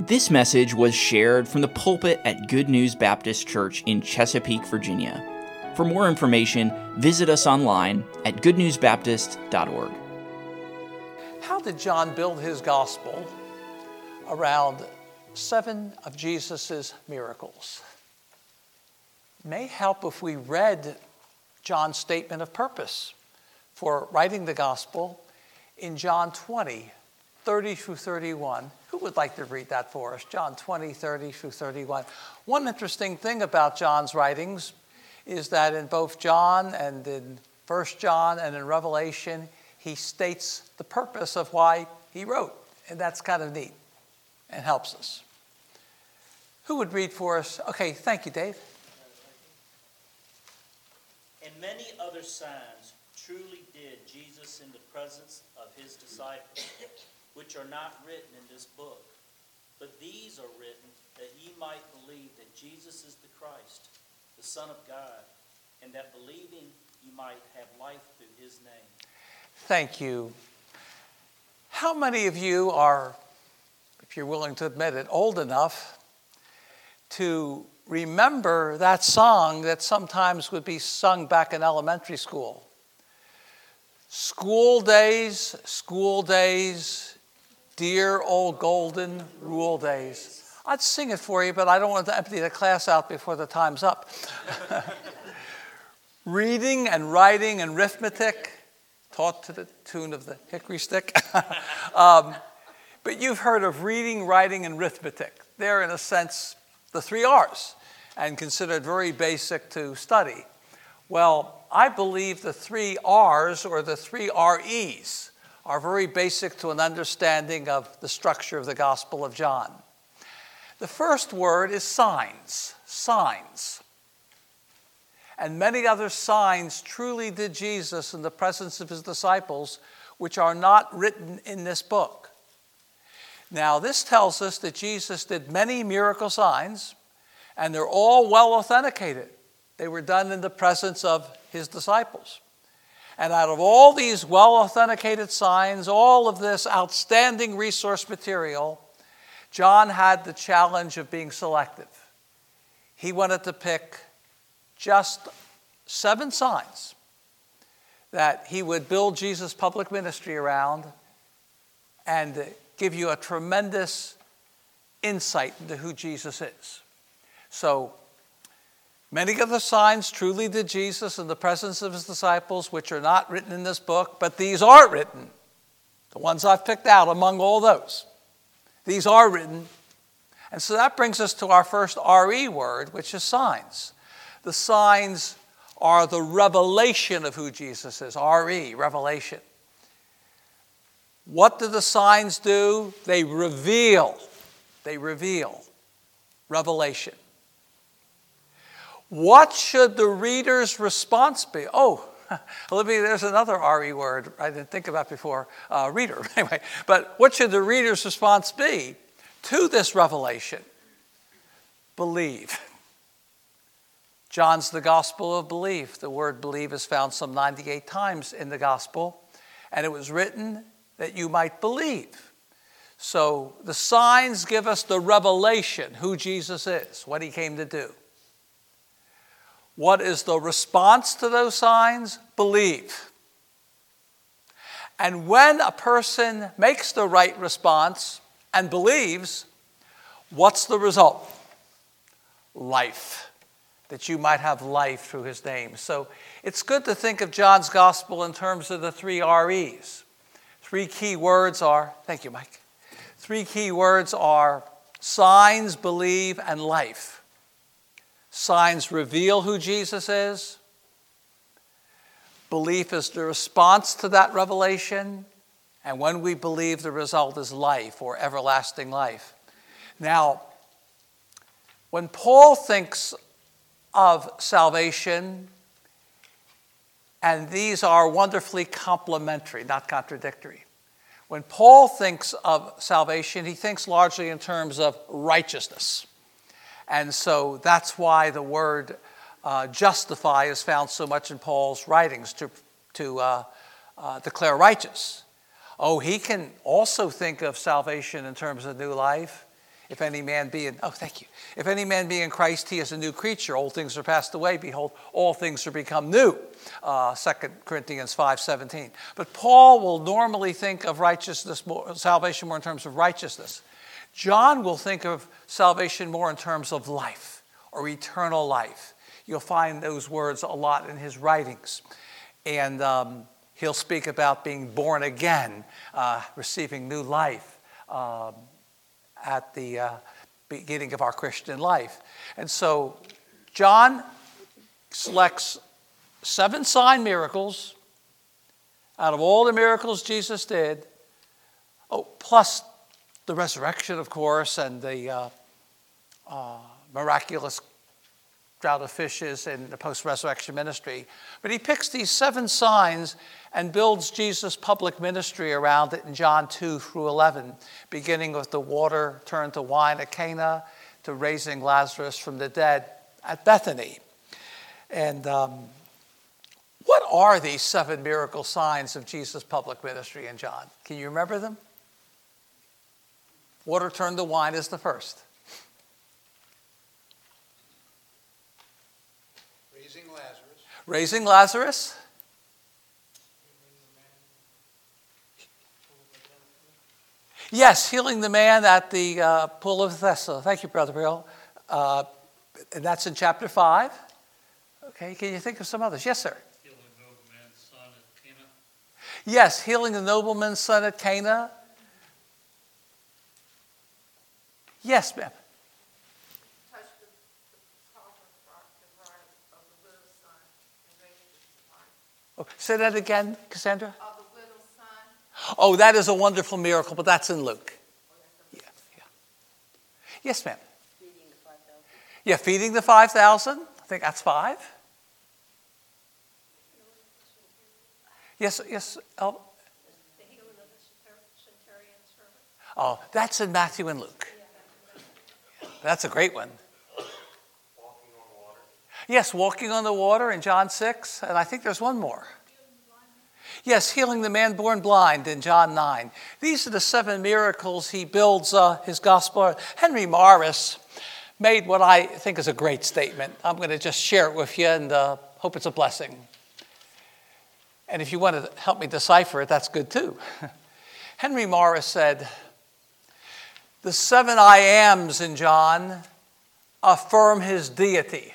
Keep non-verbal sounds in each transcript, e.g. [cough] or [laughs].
This message was shared from the pulpit at Good News Baptist Church in Chesapeake, Virginia. For more information, visit us online at goodnewsbaptist.org. How did John build his gospel around seven of Jesus' miracles? It may help if we read John's statement of purpose for writing the gospel in John 20, 30 through 31. Who would like to read that for us? John 20, 30 through 31. One interesting thing about John's writings is that in both John and in 1 John and in Revelation, he states the purpose of why he wrote. And that's kind of neat and helps us. Who would read for us? Okay, thank you, Dave. And many other signs truly did Jesus in the presence of his disciples which are not written in this book. But these are written that ye might believe that Jesus is the Christ, the Son of God, and that believing ye might have life through his name. Thank you. How many of you are, if you're willing to admit it, old enough to remember that song that sometimes would be sung back in elementary school? School days, school days, Dear old golden rule days. I'd sing it for you, but I don't want to empty the class out before the time's up. [laughs] Reading and writing and arithmetic, taught to the tune of the hickory stick. [laughs] um, but you've heard of reading, writing, and arithmetic. They're, in a sense, the three R's and considered very basic to study. Well, I believe the three R's or the three REs are very basic to an understanding of the structure of the Gospel of John. The first word is signs, signs. And many other signs truly did Jesus in the presence of his disciples, which are not written in this book. Now, this tells us that Jesus did many miracle signs, and they're all well authenticated. They were done in the presence of his disciples. And out of all these well authenticated signs, all of this outstanding resource material, John had the challenge of being selective. He wanted to pick just seven signs that he would build Jesus' public ministry around and give you a tremendous insight into who Jesus is. So, Many of the signs truly did Jesus in the presence of his disciples, which are not written in this book, but these are written. The ones I've picked out among all those. These are written. And so that brings us to our first RE word, which is signs. The signs are the revelation of who Jesus is. RE, revelation. What do the signs do? They reveal. They reveal. Revelation. What should the reader's response be? Oh, [laughs] Olivia, there's another RE word I didn't think about before uh, reader. [laughs] Anyway, but what should the reader's response be to this revelation? Believe. [laughs] John's the gospel of belief. The word believe is found some 98 times in the gospel, and it was written that you might believe. So the signs give us the revelation who Jesus is, what he came to do. What is the response to those signs? Believe. And when a person makes the right response and believes, what's the result? Life. That you might have life through his name. So it's good to think of John's gospel in terms of the three REs. Three key words are, thank you, Mike. Three key words are signs, believe, and life. Signs reveal who Jesus is. Belief is the response to that revelation. And when we believe, the result is life or everlasting life. Now, when Paul thinks of salvation, and these are wonderfully complementary, not contradictory. When Paul thinks of salvation, he thinks largely in terms of righteousness. And so that's why the word uh, justify is found so much in Paul's writings to, to uh, uh, declare righteous. Oh, he can also think of salvation in terms of new life If any man be in, oh, thank you. If any man be in Christ, he is a new creature. Old things are passed away. Behold, all things are become new. Uh, 2 Corinthians 5 17. But Paul will normally think of righteousness, more, salvation more in terms of righteousness. John will think of salvation more in terms of life or eternal life. You'll find those words a lot in his writings. And um, he'll speak about being born again, uh, receiving new life. Um, at the uh, beginning of our Christian life. And so John selects seven sign miracles out of all the miracles Jesus did, oh, plus the resurrection, of course, and the uh, uh, miraculous drought of fishes in the post resurrection ministry. But he picks these seven signs and builds Jesus' public ministry around it in John 2 through 11, beginning with the water turned to wine at Cana to raising Lazarus from the dead at Bethany. And um, what are these seven miracle signs of Jesus' public ministry in John? Can you remember them? Water turned to wine is the first. Raising Lazarus. Raising Lazarus. Yes, healing the man at the uh, pool of Bethesda. Thank you, Brother Bill. Uh, and that's in chapter 5. Okay, can you think of some others? Yes, sir. Healing the nobleman's son at Cana. Yes, healing the nobleman's son at Cana. Yes, ma'am. touched the, the collar of the right of the widow's son and raised his ma'am. Oh, say that again, Cassandra. Of the widow's son, Oh, that is a wonderful miracle, but that's in Luke. Oh, yeah, yeah. Yes, ma'am. Yeah, feeding the 5,000. I think that's five. Yes, yes. Oh, the healing of the centurion servant. oh, that's in Matthew and Luke. That's a great one. Yes, walking on the water in John 6, and I think there's one more. Yes, healing the man born blind in John 9. These are the seven miracles he builds uh, his gospel. Henry Morris made what I think is a great statement. I'm going to just share it with you and uh, hope it's a blessing. And if you want to help me decipher it, that's good too. [laughs] Henry Morris said, The seven I ams in John affirm his deity.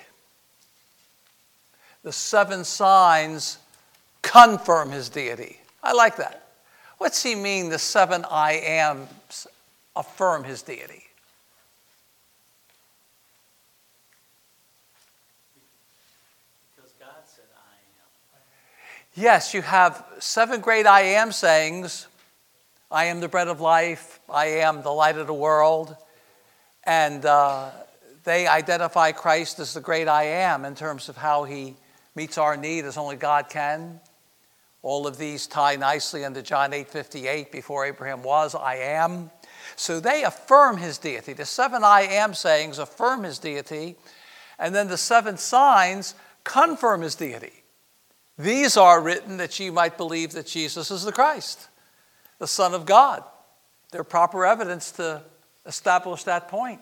The seven signs confirm his deity. I like that. What's he mean, the seven I ams affirm his deity? Because God said, I am. Yes, you have seven great I am sayings I am the bread of life, I am the light of the world. And uh, they identify Christ as the great I am in terms of how he meets our need as only God can. All of these tie nicely into John 8 58. Before Abraham was, I am. So they affirm his deity. The seven I am sayings affirm his deity, and then the seven signs confirm his deity. These are written that ye might believe that Jesus is the Christ, the Son of God. They're proper evidence to establish that point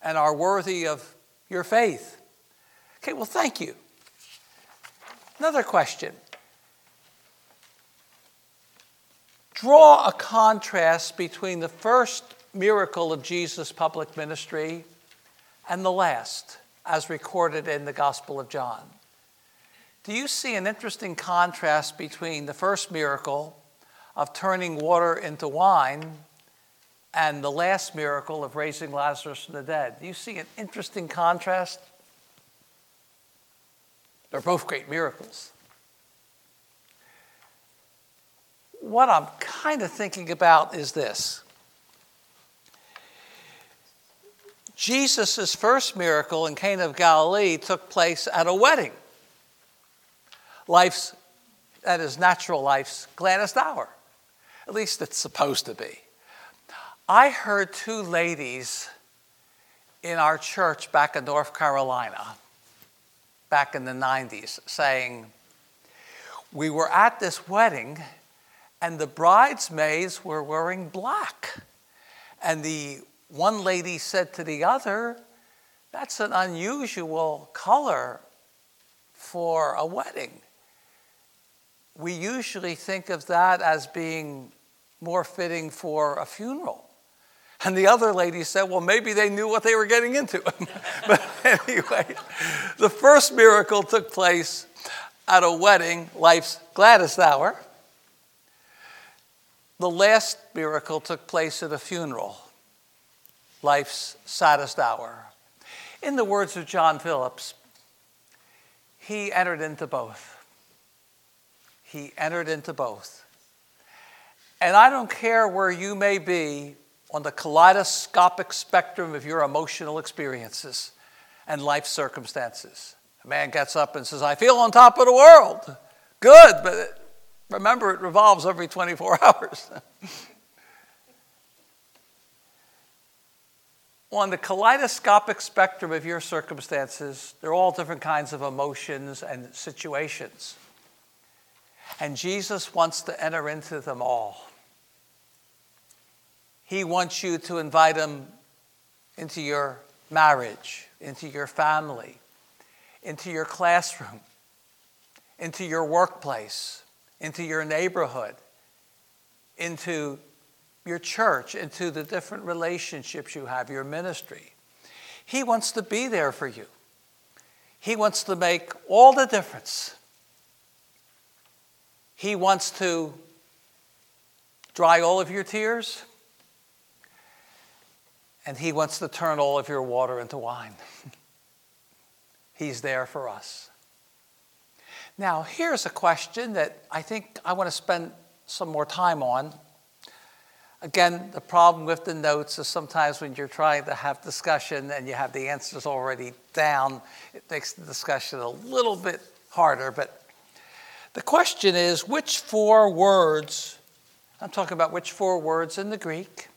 and are worthy of your faith. Okay, well, thank you. Another question. Draw a contrast between the first miracle of Jesus' public ministry and the last, as recorded in the Gospel of John. Do you see an interesting contrast between the first miracle of turning water into wine and the last miracle of raising Lazarus from the dead? Do you see an interesting contrast? They're both great miracles. What I'm kind of thinking about is this Jesus' first miracle in Cana of Galilee took place at a wedding. Life's, that is natural life's gladdest hour. At least it's supposed to be. I heard two ladies in our church back in North Carolina, back in the 90s, saying, We were at this wedding and the bridesmaids were wearing black. And the one lady said to the other, That's an unusual color for a wedding. We usually think of that as being more fitting for a funeral. And the other lady said, Well, maybe they knew what they were getting into. [laughs] but anyway, the first miracle took place at a wedding, life's gladdest hour. The last miracle took place at a funeral, life's saddest hour. In the words of John Phillips, he entered into both. He entered into both. And I don't care where you may be on the kaleidoscopic spectrum of your emotional experiences and life circumstances. A man gets up and says, I feel on top of the world. Good, but remember, it revolves every 24 [laughs] hours. on the kaleidoscopic spectrum of your circumstances, there are all different kinds of emotions and situations. And Jesus wants to enter into them all. He wants you to invite him into your marriage, into your family, into your classroom, into your workplace, into your neighborhood, into your church, into the different relationships you have, your ministry. He wants to be there for you. He wants to make all the difference. He wants to dry all of your tears and He wants to turn all of your water into wine. [laughs] He's there for us. Now, here's a question that I think I want to spend some more time on. Again, the problem with the notes is sometimes when you're trying to have discussion and you have the answers already down, it makes the discussion a little bit harder. But the question is which four words, I'm talking about which four words in the Greek,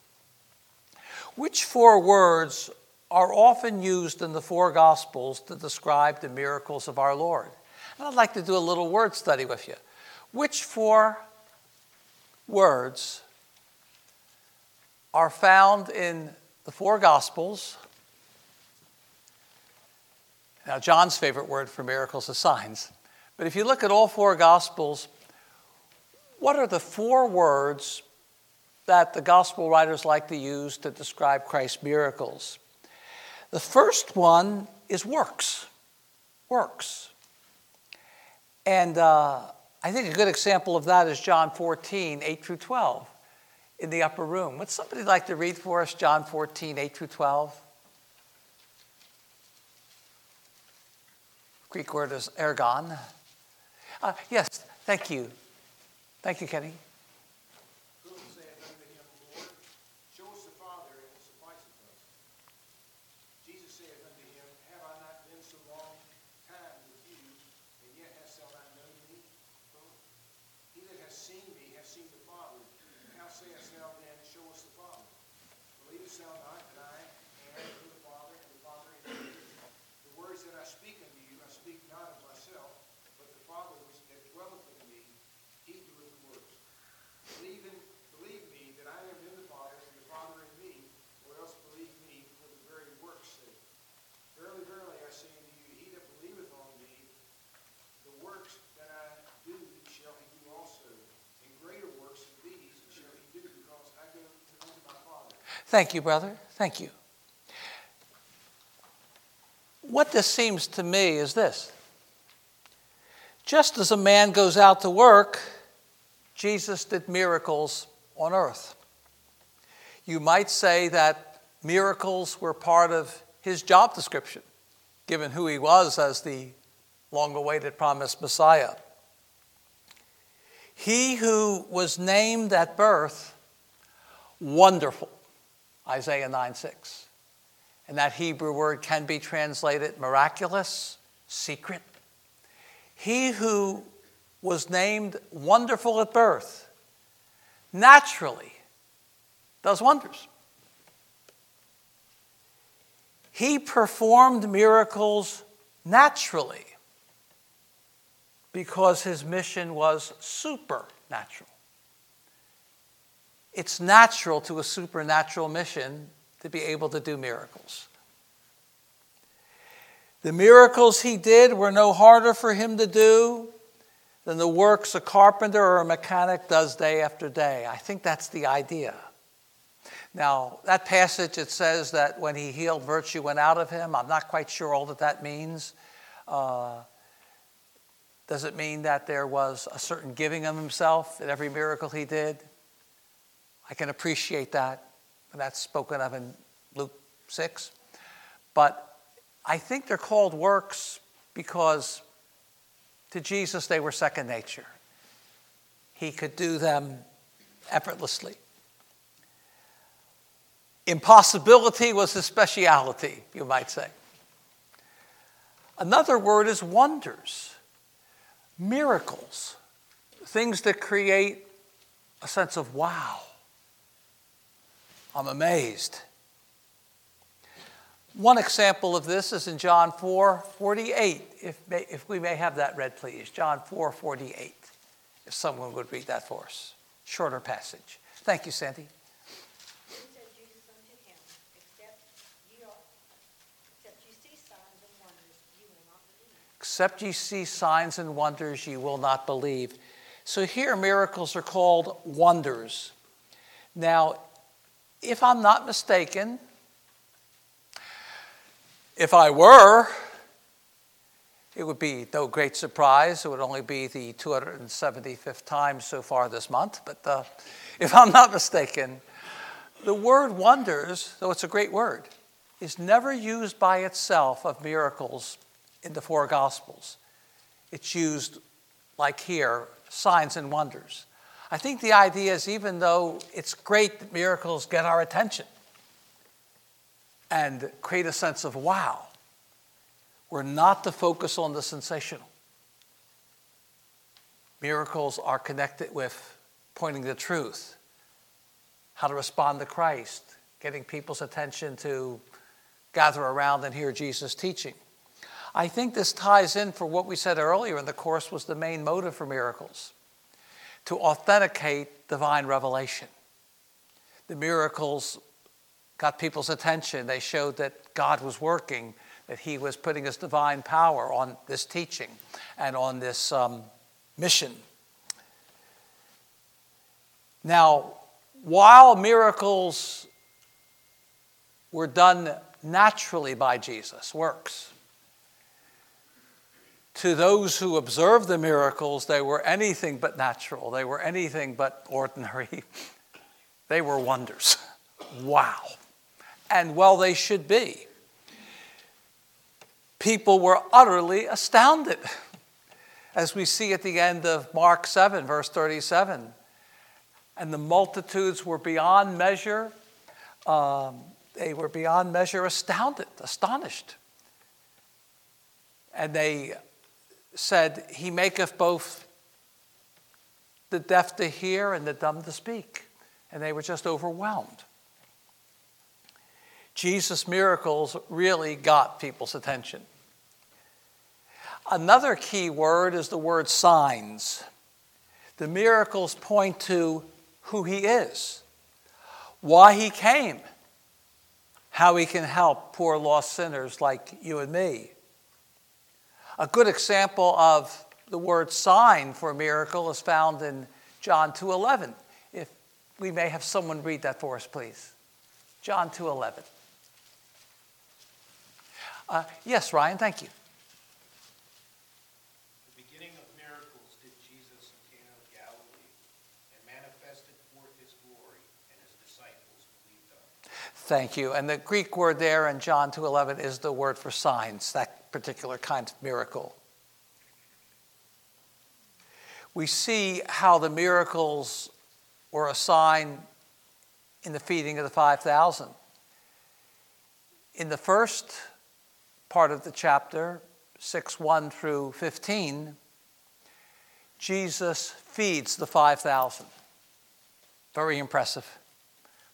which four words are often used in the four Gospels to describe the miracles of our Lord? And I'd like to do a little word study with you. Which four words are found in the four Gospels? Now, John's favorite word for miracles is signs. But if you look at all four Gospels, what are the four words that the gospel writers like to use to describe Christ's miracles. The first one is works. Works. And uh, I think a good example of that is John 14, 8 through 12, in the upper room. Would somebody like to read for us John 14, 8 through 12? Greek word is ergon. Uh, yes, thank you. Thank you, Kenny. say us then, oh, show us the Father. Believe us thou not that I am in the Father, and the Father in me. The words that I speak unto you, I speak not of myself, but the Father which that dwelleth in me, he doeth the works. Believe in Thank you, brother. Thank you. What this seems to me is this just as a man goes out to work, Jesus did miracles on earth. You might say that miracles were part of his job description, given who he was as the long awaited promised Messiah. He who was named at birth, Wonderful, Isaiah 9 6. And that Hebrew word can be translated miraculous, secret. He who was named wonderful at birth naturally does wonders. He performed miracles naturally because his mission was supernatural. It's natural to a supernatural mission to be able to do miracles. The miracles he did were no harder for him to do than the works a carpenter or a mechanic does day after day. I think that's the idea. Now, that passage, it says that when he healed, virtue went out of him. I'm not quite sure all that that means. Uh, does it mean that there was a certain giving of himself in every miracle he did? I can appreciate that. And that's spoken of in Luke 6. But I think they're called works because to Jesus they were second nature. He could do them effortlessly. Impossibility was his speciality, you might say. Another word is wonders, miracles, things that create a sense of wow. I'm amazed. One example of this is in John 4 48. If, may, if we may have that read, please. John 4 48. If someone would read that for us. Shorter passage. Thank you, Sandy. Except ye see signs and wonders, ye will not believe. So here, miracles are called wonders. Now, if I'm not mistaken, if I were, it would be no great surprise. It would only be the 275th time so far this month. But uh, if I'm not mistaken, the word wonders, though it's a great word, is never used by itself of miracles in the four Gospels. It's used, like here, signs and wonders. I think the idea is even though it's great that miracles get our attention and create a sense of wow, we're not to focus on the sensational. Miracles are connected with pointing the truth, how to respond to Christ, getting people's attention to gather around and hear Jesus teaching. I think this ties in for what we said earlier in the course was the main motive for miracles to authenticate divine revelation. The miracles got people's attention. They showed that God was working, that He was putting His divine power on this teaching and on this um, mission. Now, while miracles were done naturally by Jesus, works, to those who observed the miracles, they were anything but natural. They were anything but ordinary. [laughs] They were wonders. Wow. And well, they should be. People were utterly astounded, as we see at the end of Mark 7, verse 37. And the multitudes were beyond measure, um, they were beyond measure astounded, astonished. And they said, He maketh both the deaf to hear and the dumb to speak. And they were just overwhelmed. Jesus' miracles really got people's attention. Another key word is the word signs. The miracles point to who he is, why he came, how he can help poor lost sinners like you and me. A good example of the word sign for a miracle is found in John 2:11. If we may have someone read that for us, please. John 2:11. Uh, yes, Ryan, thank you. The beginning of miracles did Jesus in Cana of Galilee, and manifested forth his glory, and his disciples believed on him. Thank you. And the Greek word there in John 2:11 is the word for signs, that particular kind of miracle. We see how the miracles were a sign in the feeding of the 5,000. In the first part of the chapter, 6 1 through 15, Jesus feeds the 5,000. Very impressive.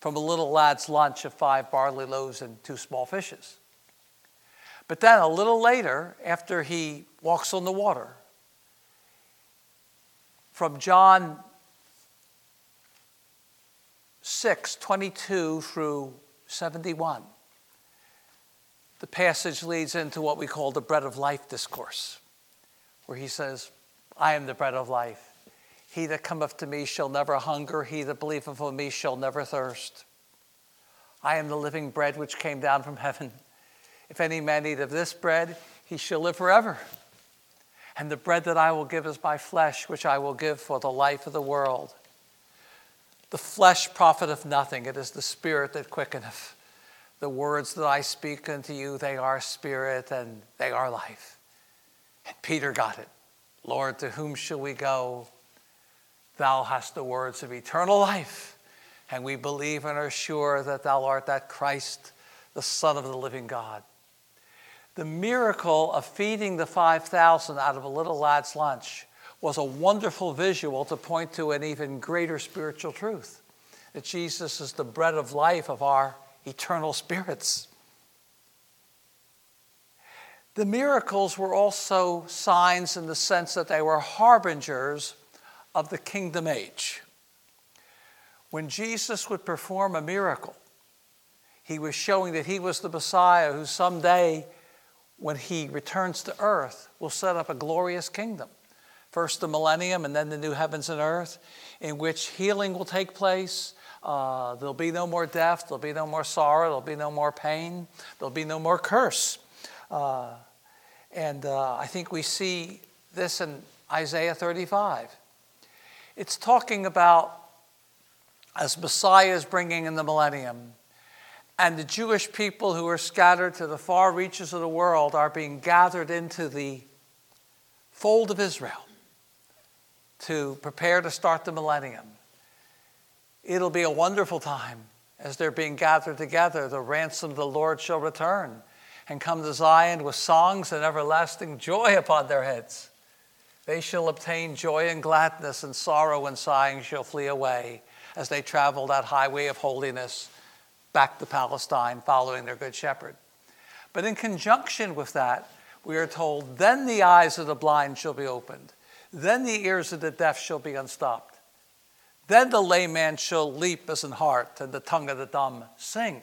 From a little lad's lunch of five barley loaves and two small fishes. But then a little later, after he walks on the water, from John 6 22 through 71, the passage leads into what we call the bread of life discourse, where he says, I am the bread of life. He that cometh to me shall never hunger, he that believeth on me shall never thirst. I am the living bread which came down from heaven. If any man eat of this bread, he shall live forever. And the bread that I will give is my flesh, which I will give for the life of the world. The flesh profiteth nothing, it is the spirit that quickeneth. The words that I speak unto you, they are spirit and they are life. And Peter got it. Lord, to whom shall we go? Thou hast the words of eternal life. And we believe and are sure that thou art that Christ, the Son of the living God. The miracle of feeding the 5,000 out of a little lad's lunch was a wonderful visual to point to an even greater spiritual truth that Jesus is the bread of life of our eternal spirits. The miracles were also signs in the sense that they were harbingers of the kingdom age. When Jesus would perform a miracle, he was showing that he was the Messiah who someday, when he returns to earth, will set up a glorious kingdom. First the millennium and then the new heavens and earth, in which healing will take place. Uh, there'll be no more death, there'll be no more sorrow, there'll be no more pain, there'll be no more curse. Uh, and uh, I think we see this in Isaiah 35. It's talking about as Messiah is bringing in the millennium, and the Jewish people who are scattered to the far reaches of the world are being gathered into the fold of Israel to prepare to start the millennium. It'll be a wonderful time as they're being gathered together. The ransom of the Lord shall return and come to Zion with songs and everlasting joy upon their heads. They shall obtain joy and gladness, and sorrow and sighing shall flee away as they travel that highway of holiness back to Palestine, following their good shepherd. But in conjunction with that, we are told, then the eyes of the blind shall be opened, then the ears of the deaf shall be unstopped, then the lame man shall leap as an hart, and the tongue of the dumb sing.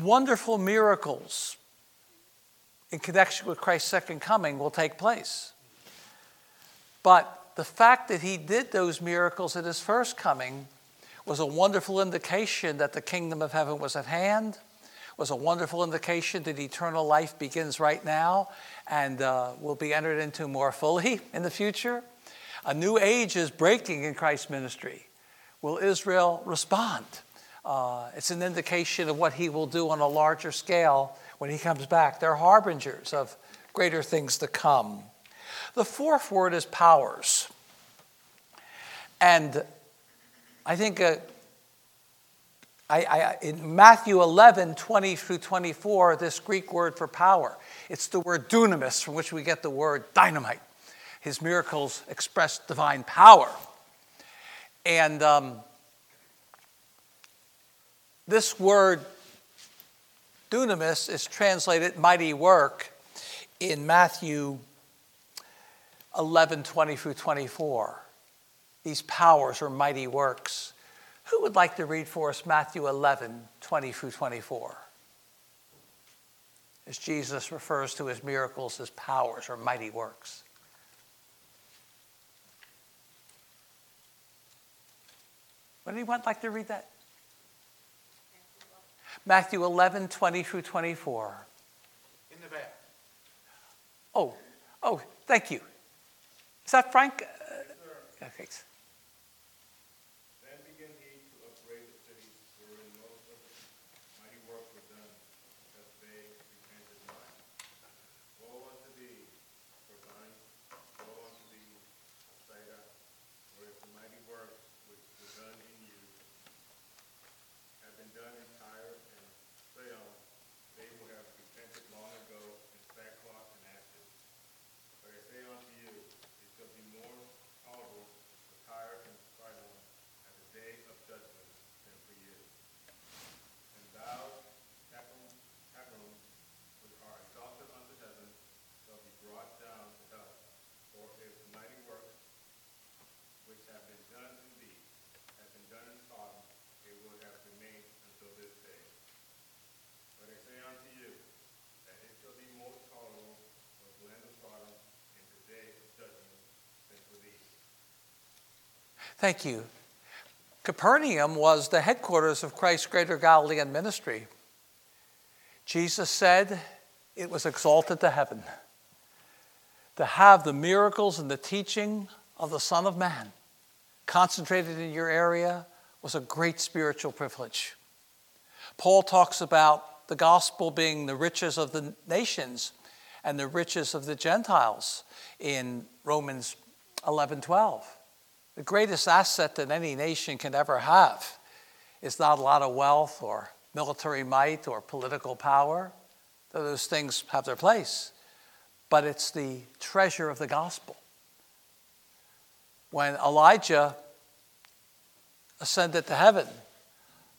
Wonderful miracles in connection with Christ's second coming will take place. But the fact that he did those miracles at his first coming was a wonderful indication that the kingdom of heaven was at hand, was a wonderful indication that eternal life begins right now and uh, will be entered into more fully [laughs] in the future. A new age is breaking in Christ's ministry. Will Israel respond? Uh, it's an indication of what he will do on a larger scale when he comes back. They're harbingers of greater things to come. The fourth word is powers. And I think uh, I, I, in Matthew 11, 20 through 24, this Greek word for power, it's the word dunamis, from which we get the word dynamite. His miracles express divine power. And um, this word Dunamis is translated mighty work in Matthew 11 20 through 24. These powers are mighty works. Who would like to read for us Matthew 11 20 through 24? As Jesus refers to his miracles as powers or mighty works. Would anyone like to read that? Matthew 11, 20 through 24. In the back. Oh, oh, thank you. Is that Frank? Uh, okay. Then began he to upbraid the cities wherein most of the mighty work was done, because they repented not. Woe unto thee, Chorazin! Woe unto thee, Bethsaida! For if the mighty work which was done in you had been done in Tyre and Sidon, they would have repented long ago in sackcloth and ashes. But I say unto you, it shall be more tolerable for Thank you. Capernaum was the headquarters of Christ's greater Galilean ministry. Jesus said it was exalted to heaven to have the miracles and the teaching of the Son of Man concentrated in your area was a great spiritual privilege. Paul talks about the gospel being the riches of the nations and the riches of the Gentiles in Romans 11 12. The greatest asset that any nation can ever have is not a lot of wealth or military might or political power, though those things have their place, but it's the treasure of the gospel. When Elijah ascended to heaven,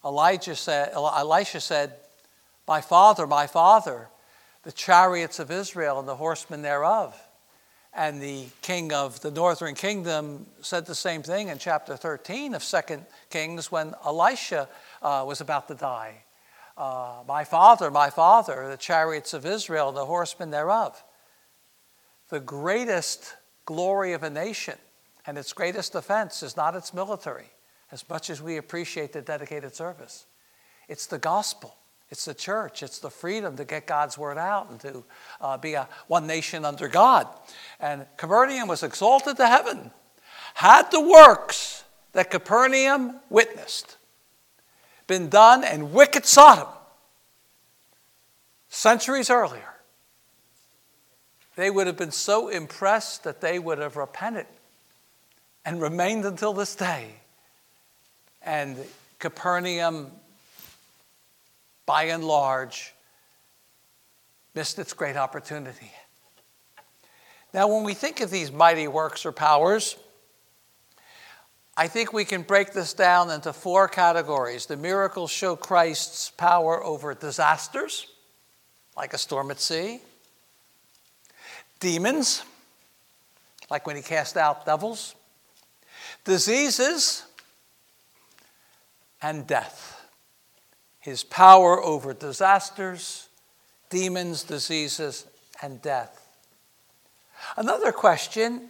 Elijah said, Elisha said, My father, my father, the chariots of Israel and the horsemen thereof. And the king of the northern kingdom said the same thing in chapter 13 of 2 Kings when Elisha uh, was about to die. Uh, my father, my father, the chariots of Israel the horsemen thereof. The greatest glory of a nation and its greatest offense is not its military, as much as we appreciate the dedicated service. It's the gospel. It's the church. It's the freedom to get God's word out and to uh, be a one nation under God. And Capernaum was exalted to heaven, had the works that Capernaum witnessed been done in wicked Sodom centuries earlier, they would have been so impressed that they would have repented and remained until this day. And Capernaum by and large, missed its great opportunity. Now, when we think of these mighty works or powers, I think we can break this down into four categories. The miracles show Christ's power over disasters, like a storm at sea, demons, like when he cast out devils, diseases, and death his power over disasters, demons, diseases, and death. Another question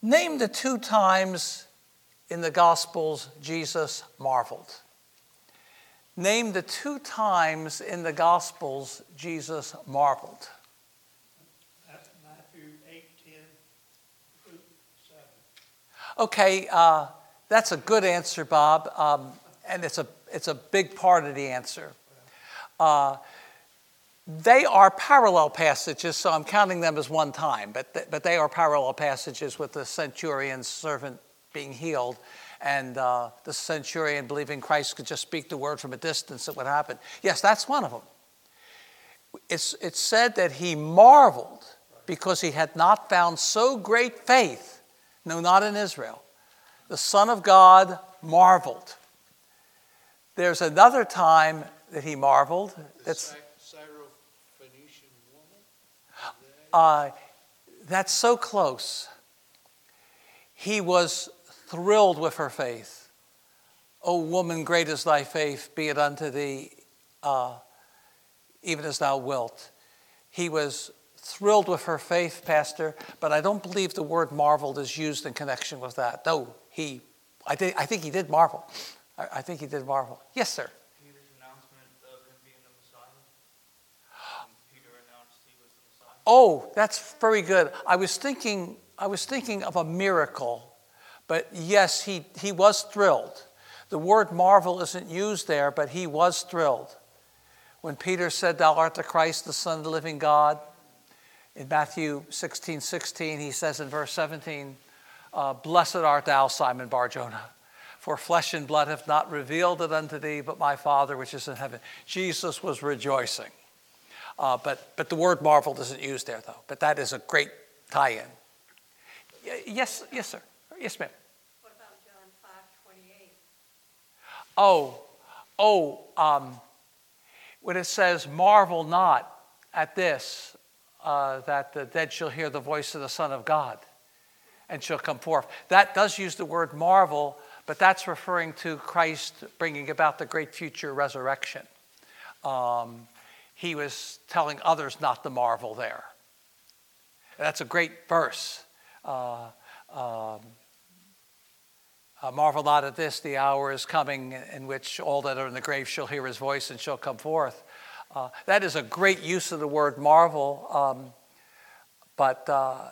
name the two times in the Gospels Jesus marveled. Name the two times in the Gospels Jesus marveled. Matthew 8, 10, Luke 7. Okay, uh, that's a good answer, Bob, um, and it's a it's a big part of the answer. Uh, they are parallel passages, so I'm counting them as one time, but, th- but they are parallel passages with the centurion's servant being healed and uh, the centurion believing Christ could just speak the word from a distance, it would happen. Yes, that's one of them. It's, it's said that he marveled because he had not found so great faith, no, not in Israel. The Son of God marveled. There's another time that he marveled. That's, uh, that's so close. He was thrilled with her faith. O woman, great is thy faith, be it unto thee, uh, even as thou wilt. He was thrilled with her faith, Pastor, but I don't believe the word marveled is used in connection with that. No, he, I, th- I think he did marvel. I, I think he did marvel. Yes, sir. Peter's announcement of him being the Messiah. Peter announced he was the Messiah. Oh, that's very good. I was thinking, I was thinking of a miracle, but yes, he, he was thrilled. The word marvel isn't used there, but he was thrilled. When Peter said, Thou art the Christ, the Son of the living God, in Matthew 16, 16, he says in verse 17, uh, Blessed art thou, Simon Barjona, for flesh and blood have not revealed it unto thee, but my Father which is in heaven. Jesus was rejoicing. Uh, but, but the word marveled isn't used there, though. But that is a great tie in. Y- yes, yes, sir. Yes, ma'am. What about John five twenty-eight? Oh, oh, um, when it says, marvel not at this, uh, that the dead shall hear the voice of the Son of God and shall come forth. That does use the word marvel, but that's referring to Christ bringing about the great future resurrection. Um, he was telling others not to marvel there. That's a great verse. Uh, um, marvel not at this, the hour is coming in which all that are in the grave shall hear his voice and shall come forth. Uh, that is a great use of the word marvel, um, but uh,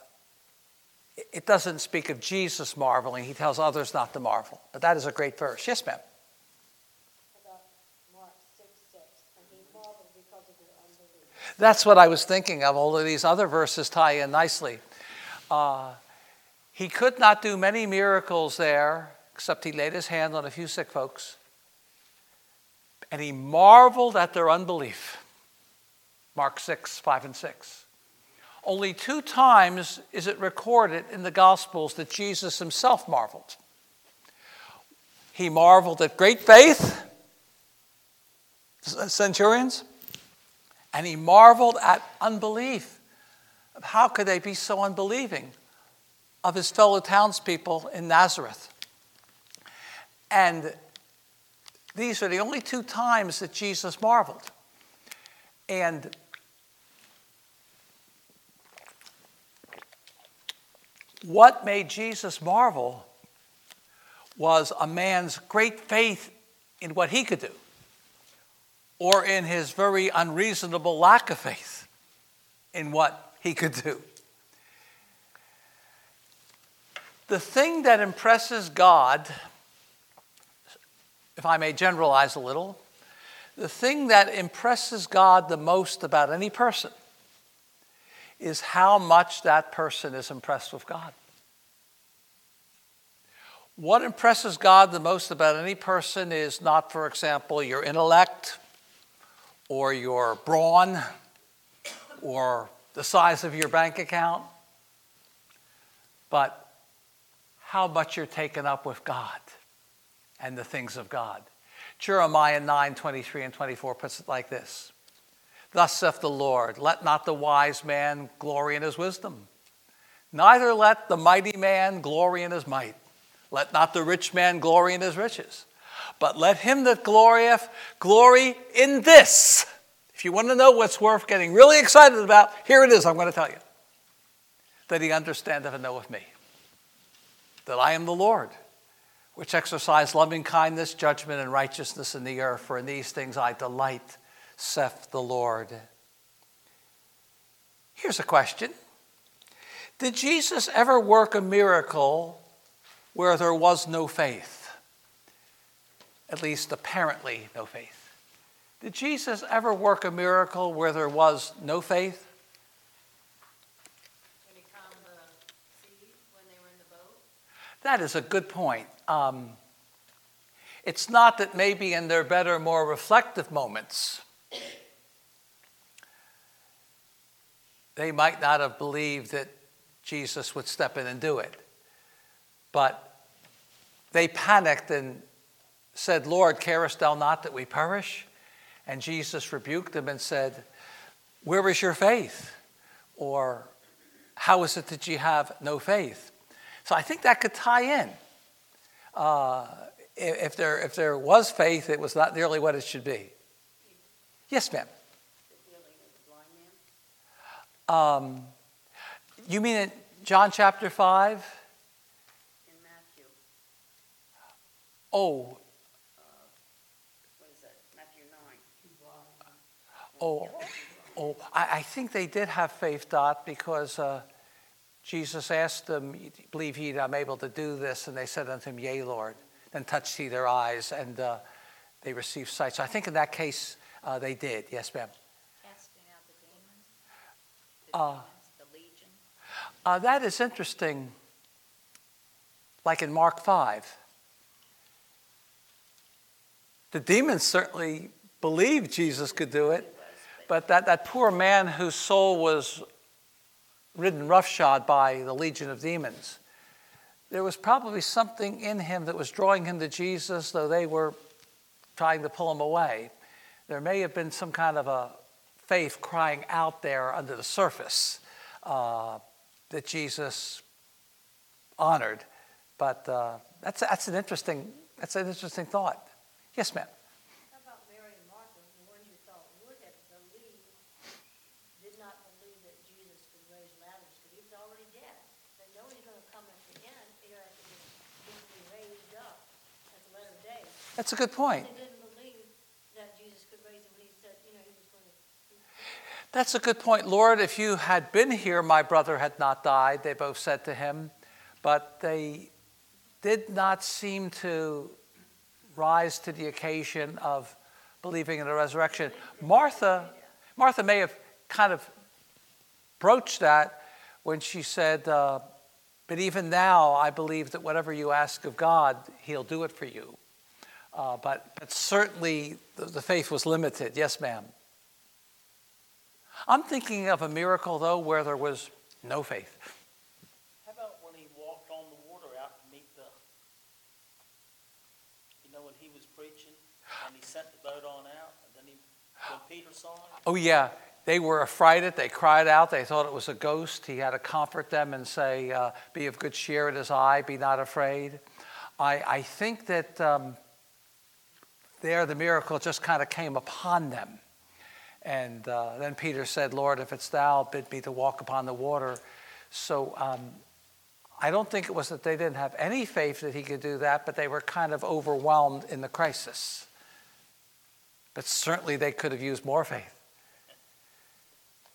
it- doesn't speak of Jesus marveling. He tells others not to marvel. But that is a great verse. Yes, ma'am. That's what I was thinking of. All of these other verses tie in nicely. Uh, he could not do many miracles there, except he laid his hand on a few sick folks. And he marveled at their unbelief. Mark 6, 5, and 6. Only two times is it recorded in the Gospels that Jesus himself marveled. He marveled at great faith, uh, centurions, and he marveled at unbelief. How could they be so unbelieving of his fellow townspeople in Nazareth? And these are the only two times that Jesus marveled. And what made Jesus marvel was a man's great faith in what he could do or in his very unreasonable lack of faith in what he could do. The thing that impresses God, if I may generalize a little, the thing that impresses God the most about any person is how much that person is impressed with God. What impresses God the most about any person is not, for example, your intellect or your brawn or the size of your bank account, but how much you're taken up with God and the things of God. Jeremiah 9 23 and 24 puts it like this Thus saith the Lord, let not the wise man glory in his wisdom, neither let the mighty man glory in his might, let not the rich man glory in his riches, but let him that glorieth glory in this. If you want to know what's worth getting really excited about, here it is, I'm going to tell you. That he understandeth and knoweth me, that I am the Lord, which exercise loving kindness, judgment, and righteousness in the earth, for in these things I delight, saith the Lord. Here's a question Did Jesus ever work a miracle where there was no faith? At least apparently no faith. Did Jesus ever work a miracle where there was no faith? When he calmed the sea when they were in the boat? That is a good point. Um, it's not that maybe in their better, more reflective moments, they might not have believed that Jesus would step in and do it. But they panicked and said, Lord, carest thou not that we perish? And Jesus rebuked them and said, Where is your faith? Or how is it that you have no faith? So I think that could tie in. Uh, if, there, if there was faith, it was not nearly what it should be. Yes, ma'am. The healing of the blind man Um, you mean in John chapter 5? in Matthew. Oh, What is that? Matthew 9. oh, oh. I, I think they did have faith, Dot, because uh, Jesus asked them, Believe ye that I'm able to do this? And they said unto him, Yea, Lord. Then touched he their eyes, and uh, they received sight. So I think in that case, uh, they did. Yes, ma'am. Casting out the demons. Uh, demons, the legion. Uh, that is interesting. Like in Mark 5. The demons certainly believed Jesus could do it, but that, that poor man whose soul was ridden roughshod by the legion of demons, there was probably something in him that was drawing him to Jesus, though they were trying to pull him away. There may have been some kind of a faith crying out there under the surface. Uh, that Jesus honored. But uh, that's, that's, an interesting, that's an interesting thought. Yes, ma'am. How about Mary and Martha, the ones you thought would have believed, did not believe that Jesus could raise Lazarus because he was already dead. They know he's going to come up again, here after he's been raised up. That's a good point. They didn't believe that Jesus could raise him when he said, you know, he was going to. That's a good point. Lord, if you had been here, my brother had not died, they both said to him. But they did not seem to rise to the occasion of believing in the resurrection. Martha, Martha may have kind of broached that when she said, uh, But even now, I believe that whatever you ask of God, He'll do it for you. Uh, but, but certainly the, the faith was limited. Yes, ma'am. I'm thinking of a miracle, though, where there was no faith. How about when he walked on the water out to meet the, you know, when he was preaching and he sent the boat on out and then he, when Peter saw him? Oh, yeah. They were affrighted. They cried out. They thought it was a ghost. He had to comfort them and say, uh, Be of good cheer, it is I, be not afraid. I, I think that um, there the miracle just kind of came upon them. And uh, then Peter said, Lord, if it's thou, bid me to walk upon the water. So um, I don't think it was that they didn't have any faith that he could do that, but they were kind of overwhelmed in the crisis. But certainly they could have used more faith.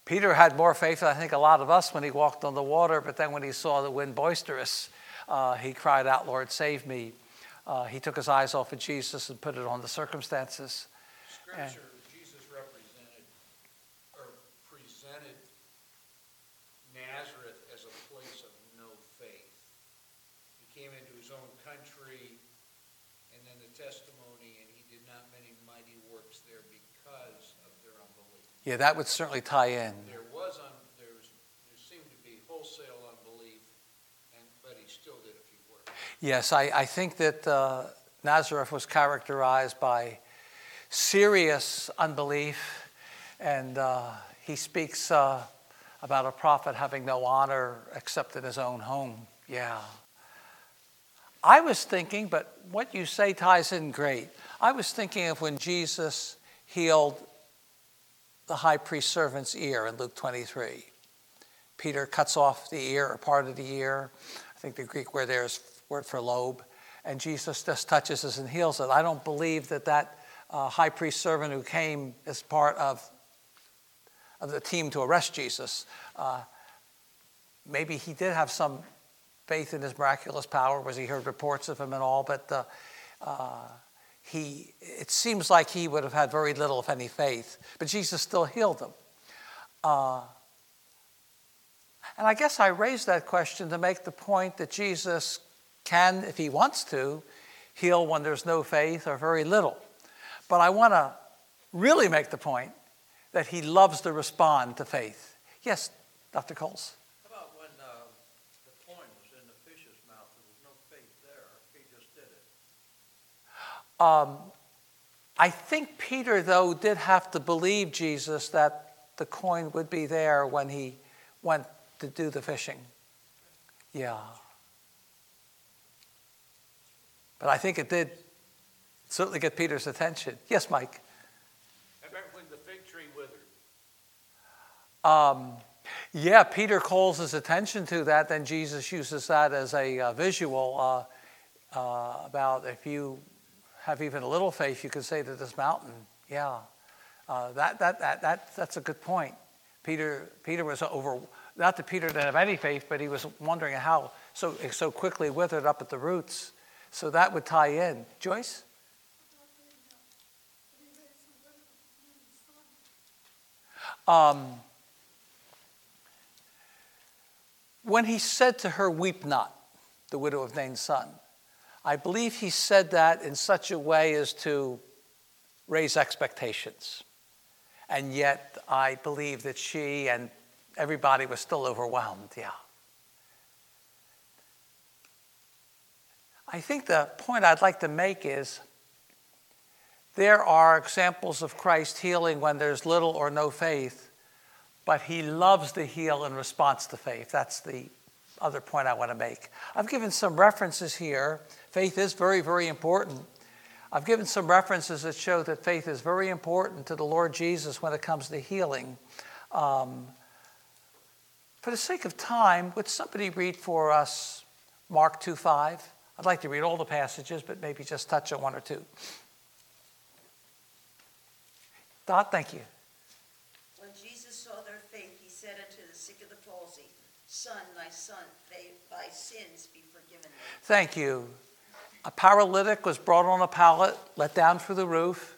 Peter had more faith than I think a lot of us when he walked on the water, but then when he saw the wind boisterous, uh, he cried out, Lord, save me. Uh, he took his eyes off of Jesus and put it on the circumstances. Scripture, Jesus represented or presented Nazareth as a place of no faith. He came into his own country, and then the testimony, and he did not many mighty works there because of their unbelief. Yeah, that would certainly tie in. There was, un, there was, there seemed to be wholesale unbelief, and, but he still did a few works. Yes, I, I think that uh, Nazareth was characterized by serious unbelief, and uh, he speaks uh, about a prophet having no honor except in his own home. Yeah. I was thinking, but what you say ties in great. I was thinking of when Jesus healed the high priest servant's ear in Luke 23. Peter cuts off the ear or part of the ear. I think the Greek word there is word for lobe. And Jesus just touches us and heals it. I don't believe that that uh, high priest servant who came as part of, of the team to arrest Jesus, uh, maybe he did have some faith in his miraculous power, was he heard reports of him and all, but uh, uh, he, it seems like he would have had very little, if any, faith. But Jesus still healed him. Uh, and I guess I raised that question to make the point that Jesus can, if he wants to, heal when there's no faith or very little. But I want to really make the point that he loves to respond to faith. Yes, Dr. Coles. How about when uh, the coin was in the fish's mouth? There was no faith there. He just did it. Um, I think Peter, though, did have to believe Jesus that the coin would be there when he went to do the fishing. Yeah. But I think it did certainly get Peter's attention. Yes, Mike. How about when the fig tree withered? Um, yeah, Peter calls his attention to that. Then Jesus uses that as a uh, visual uh, uh, about if you have even a little faith, you could say to this mountain, yeah. Uh, that, that, that, that, that's a good point. Peter, Peter was over, not that Peter didn't have any faith, but he was wondering how so, so quickly withered up at the roots. So that would tie in. Joyce? Um, when he said to her, Weep not, the widow of Nain's son, I believe he said that in such a way as to raise expectations. And yet, I believe that she and everybody was still overwhelmed, yeah. I think the point I'd like to make is there are examples of Christ healing when there's little or no faith, but he loves to heal in response to faith. That's the other point I want to make. I've given some references here. Faith is very, very important. I've given some references that show that faith is very important to the Lord Jesus when it comes to healing. Um, for the sake of time, would somebody read for us Mark 2 5? I'd like to read all the passages, but maybe just touch on one or two. Dot, thank you. When Jesus saw their faith, he said unto the sick of the palsy, Son, thy son, they, thy sins be forgiven. Thank you. A paralytic was brought on a pallet, let down through the roof.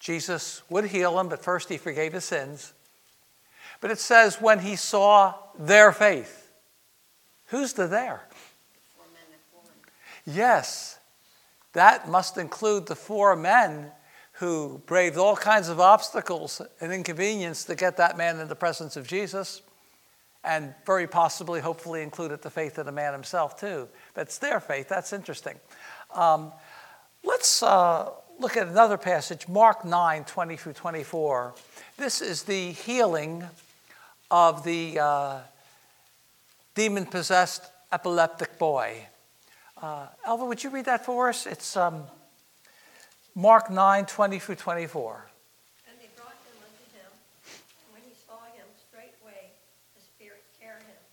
Jesus would heal him, but first he forgave his sins. But it says, when he saw their faith. Who's the there? Four men and four women. Yes, that must include the four men who braved all kinds of obstacles and inconvenience to get that man in the presence of Jesus, and very possibly, hopefully, included the faith of the man himself, too. That's their faith. That's interesting. Um, let's uh, look at another passage, Mark 9 20 through 24. This is the healing of the uh, demon possessed epileptic boy. Uh, Elva, would you read that for us? It's um, Mark 9 20 through 24. And they brought him unto him, and when he saw him straightway, the spirit carried him,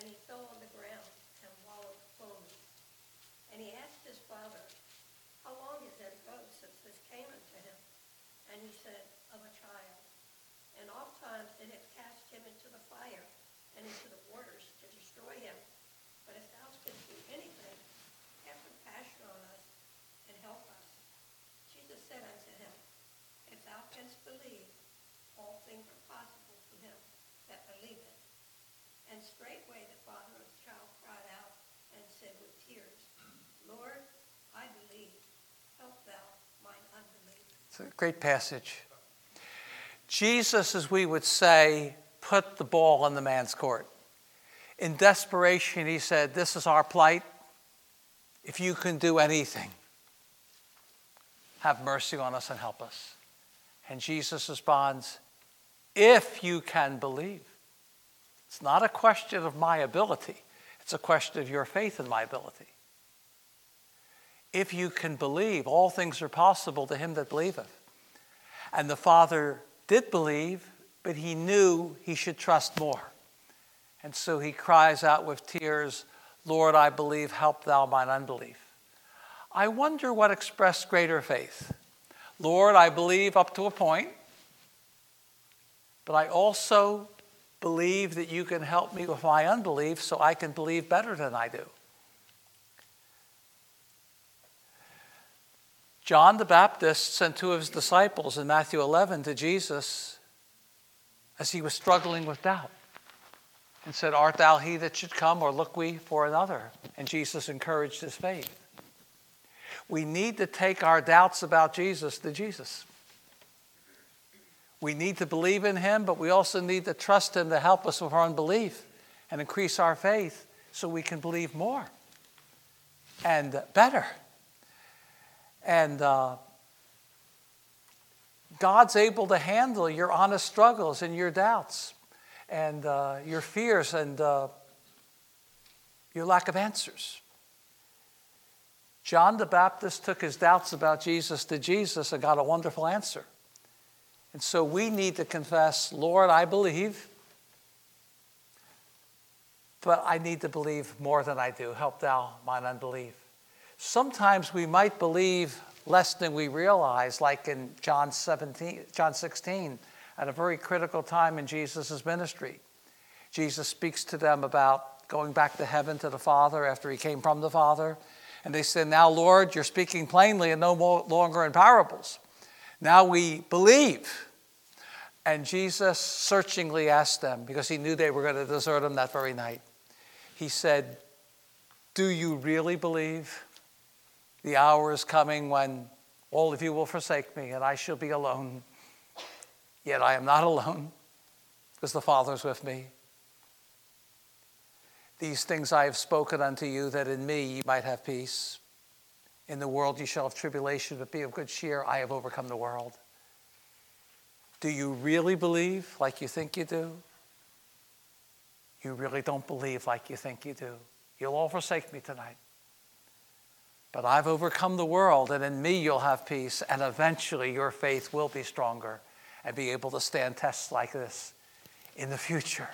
and he fell on the ground and wallowed foaming. And he asked his father, How long is it ago since this came unto him? And he said, Of a child. And oft times it hath cast him into the fire and into the waters to destroy him. But if thou canst do anything, have compassion on us and help us. Jesus said unto him, If thou canst believe, all things are possible to him that believeth. And straightway the father of the child cried out and said with tears, Lord, I believe, help thou mine unbelief. It's a great passage. Jesus, as we would say, put the ball in the man's court. In desperation, he said, This is our plight. If you can do anything, have mercy on us and help us. And Jesus responds, If you can believe. It's not a question of my ability, it's a question of your faith in my ability. If you can believe, all things are possible to him that believeth. And the father did believe, but he knew he should trust more. And so he cries out with tears, Lord, I believe, help thou mine unbelief. I wonder what expressed greater faith. Lord, I believe up to a point, but I also believe that you can help me with my unbelief so I can believe better than I do. John the Baptist sent two of his disciples in Matthew 11 to Jesus as he was struggling with doubt and said, Art thou he that should come, or look we for another? And Jesus encouraged his faith. We need to take our doubts about Jesus to Jesus. We need to believe in him, but we also need to trust him to help us with our unbelief and increase our faith so we can believe more and better. And uh, God's able to handle your honest struggles and your doubts and uh, your fears and uh, your lack of answers. John the Baptist took his doubts about Jesus to Jesus and got a wonderful answer. And so we need to confess, Lord, I believe, but I need to believe more than I do. Help thou mine unbelief. Sometimes we might believe less than we realize, like in John 17, John 16, at a very critical time in Jesus' ministry. Jesus speaks to them about going back to heaven to the Father after he came from the Father. And they said, Now, Lord, you're speaking plainly and no more, longer in parables. Now we believe. And Jesus searchingly asked them, because he knew they were going to desert him that very night. He said, Do you really believe? The hour is coming when all of you will forsake me and I shall be alone. Yet I am not alone because the Father is with me. These things I have spoken unto you, that in me ye might have peace. In the world ye shall have tribulation, but be of good cheer. I have overcome the world. Do you really believe like you think you do? You really don't believe like you think you do. You'll all forsake me tonight. But I've overcome the world, and in me you'll have peace, and eventually your faith will be stronger and be able to stand tests like this in the future.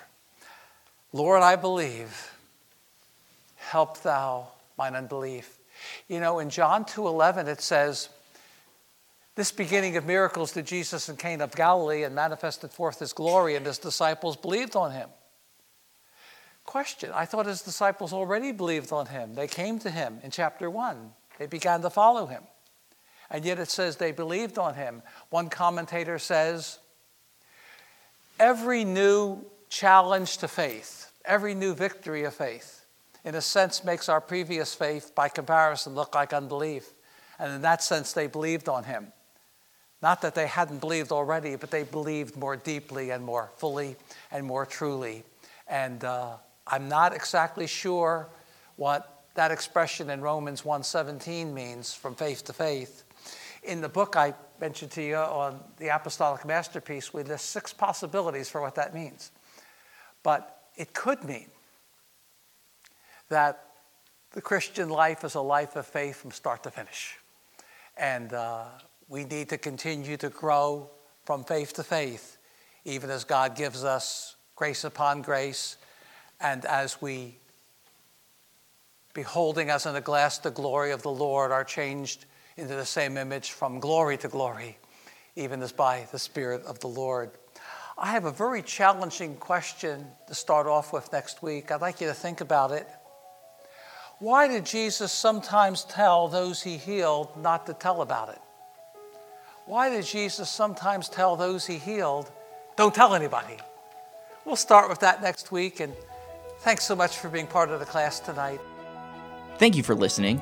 Lord, I believe. Help thou mine unbelief. You know, in John 2:11 it says, "This beginning of miracles did Jesus in Cana of Galilee and manifested forth his glory, and his disciples believed on him." Question: I thought his disciples already believed on him. They came to him in chapter 1. They began to follow him. And yet it says they believed on him. One commentator says, every new challenge to faith, every new victory of faith, in a sense makes our previous faith, by comparison, look like unbelief. And in that sense, they believed on him. Not that they hadn't believed already, but they believed more deeply and more fully and more truly. And uh, I'm not exactly sure what that expression in Romans 1:17 means from faith to faith. In the book I mentioned to you on the apostolic masterpiece, we list six possibilities for what that means. But it could mean that the Christian life is a life of faith from start to finish. And uh, we need to continue to grow from faith to faith, even as God gives us grace upon grace, and as we, beholding as in a glass the glory of the Lord, are changed into the same image from glory to glory, even as by the Spirit of the Lord. I have a very challenging question to start off with next week. I'd like you to think about it. Why did Jesus sometimes tell those he healed not to tell about it? Why did Jesus sometimes tell those he healed, don't tell anybody? We'll start with that next week, and thanks so much for being part of the class tonight. Thank you for listening.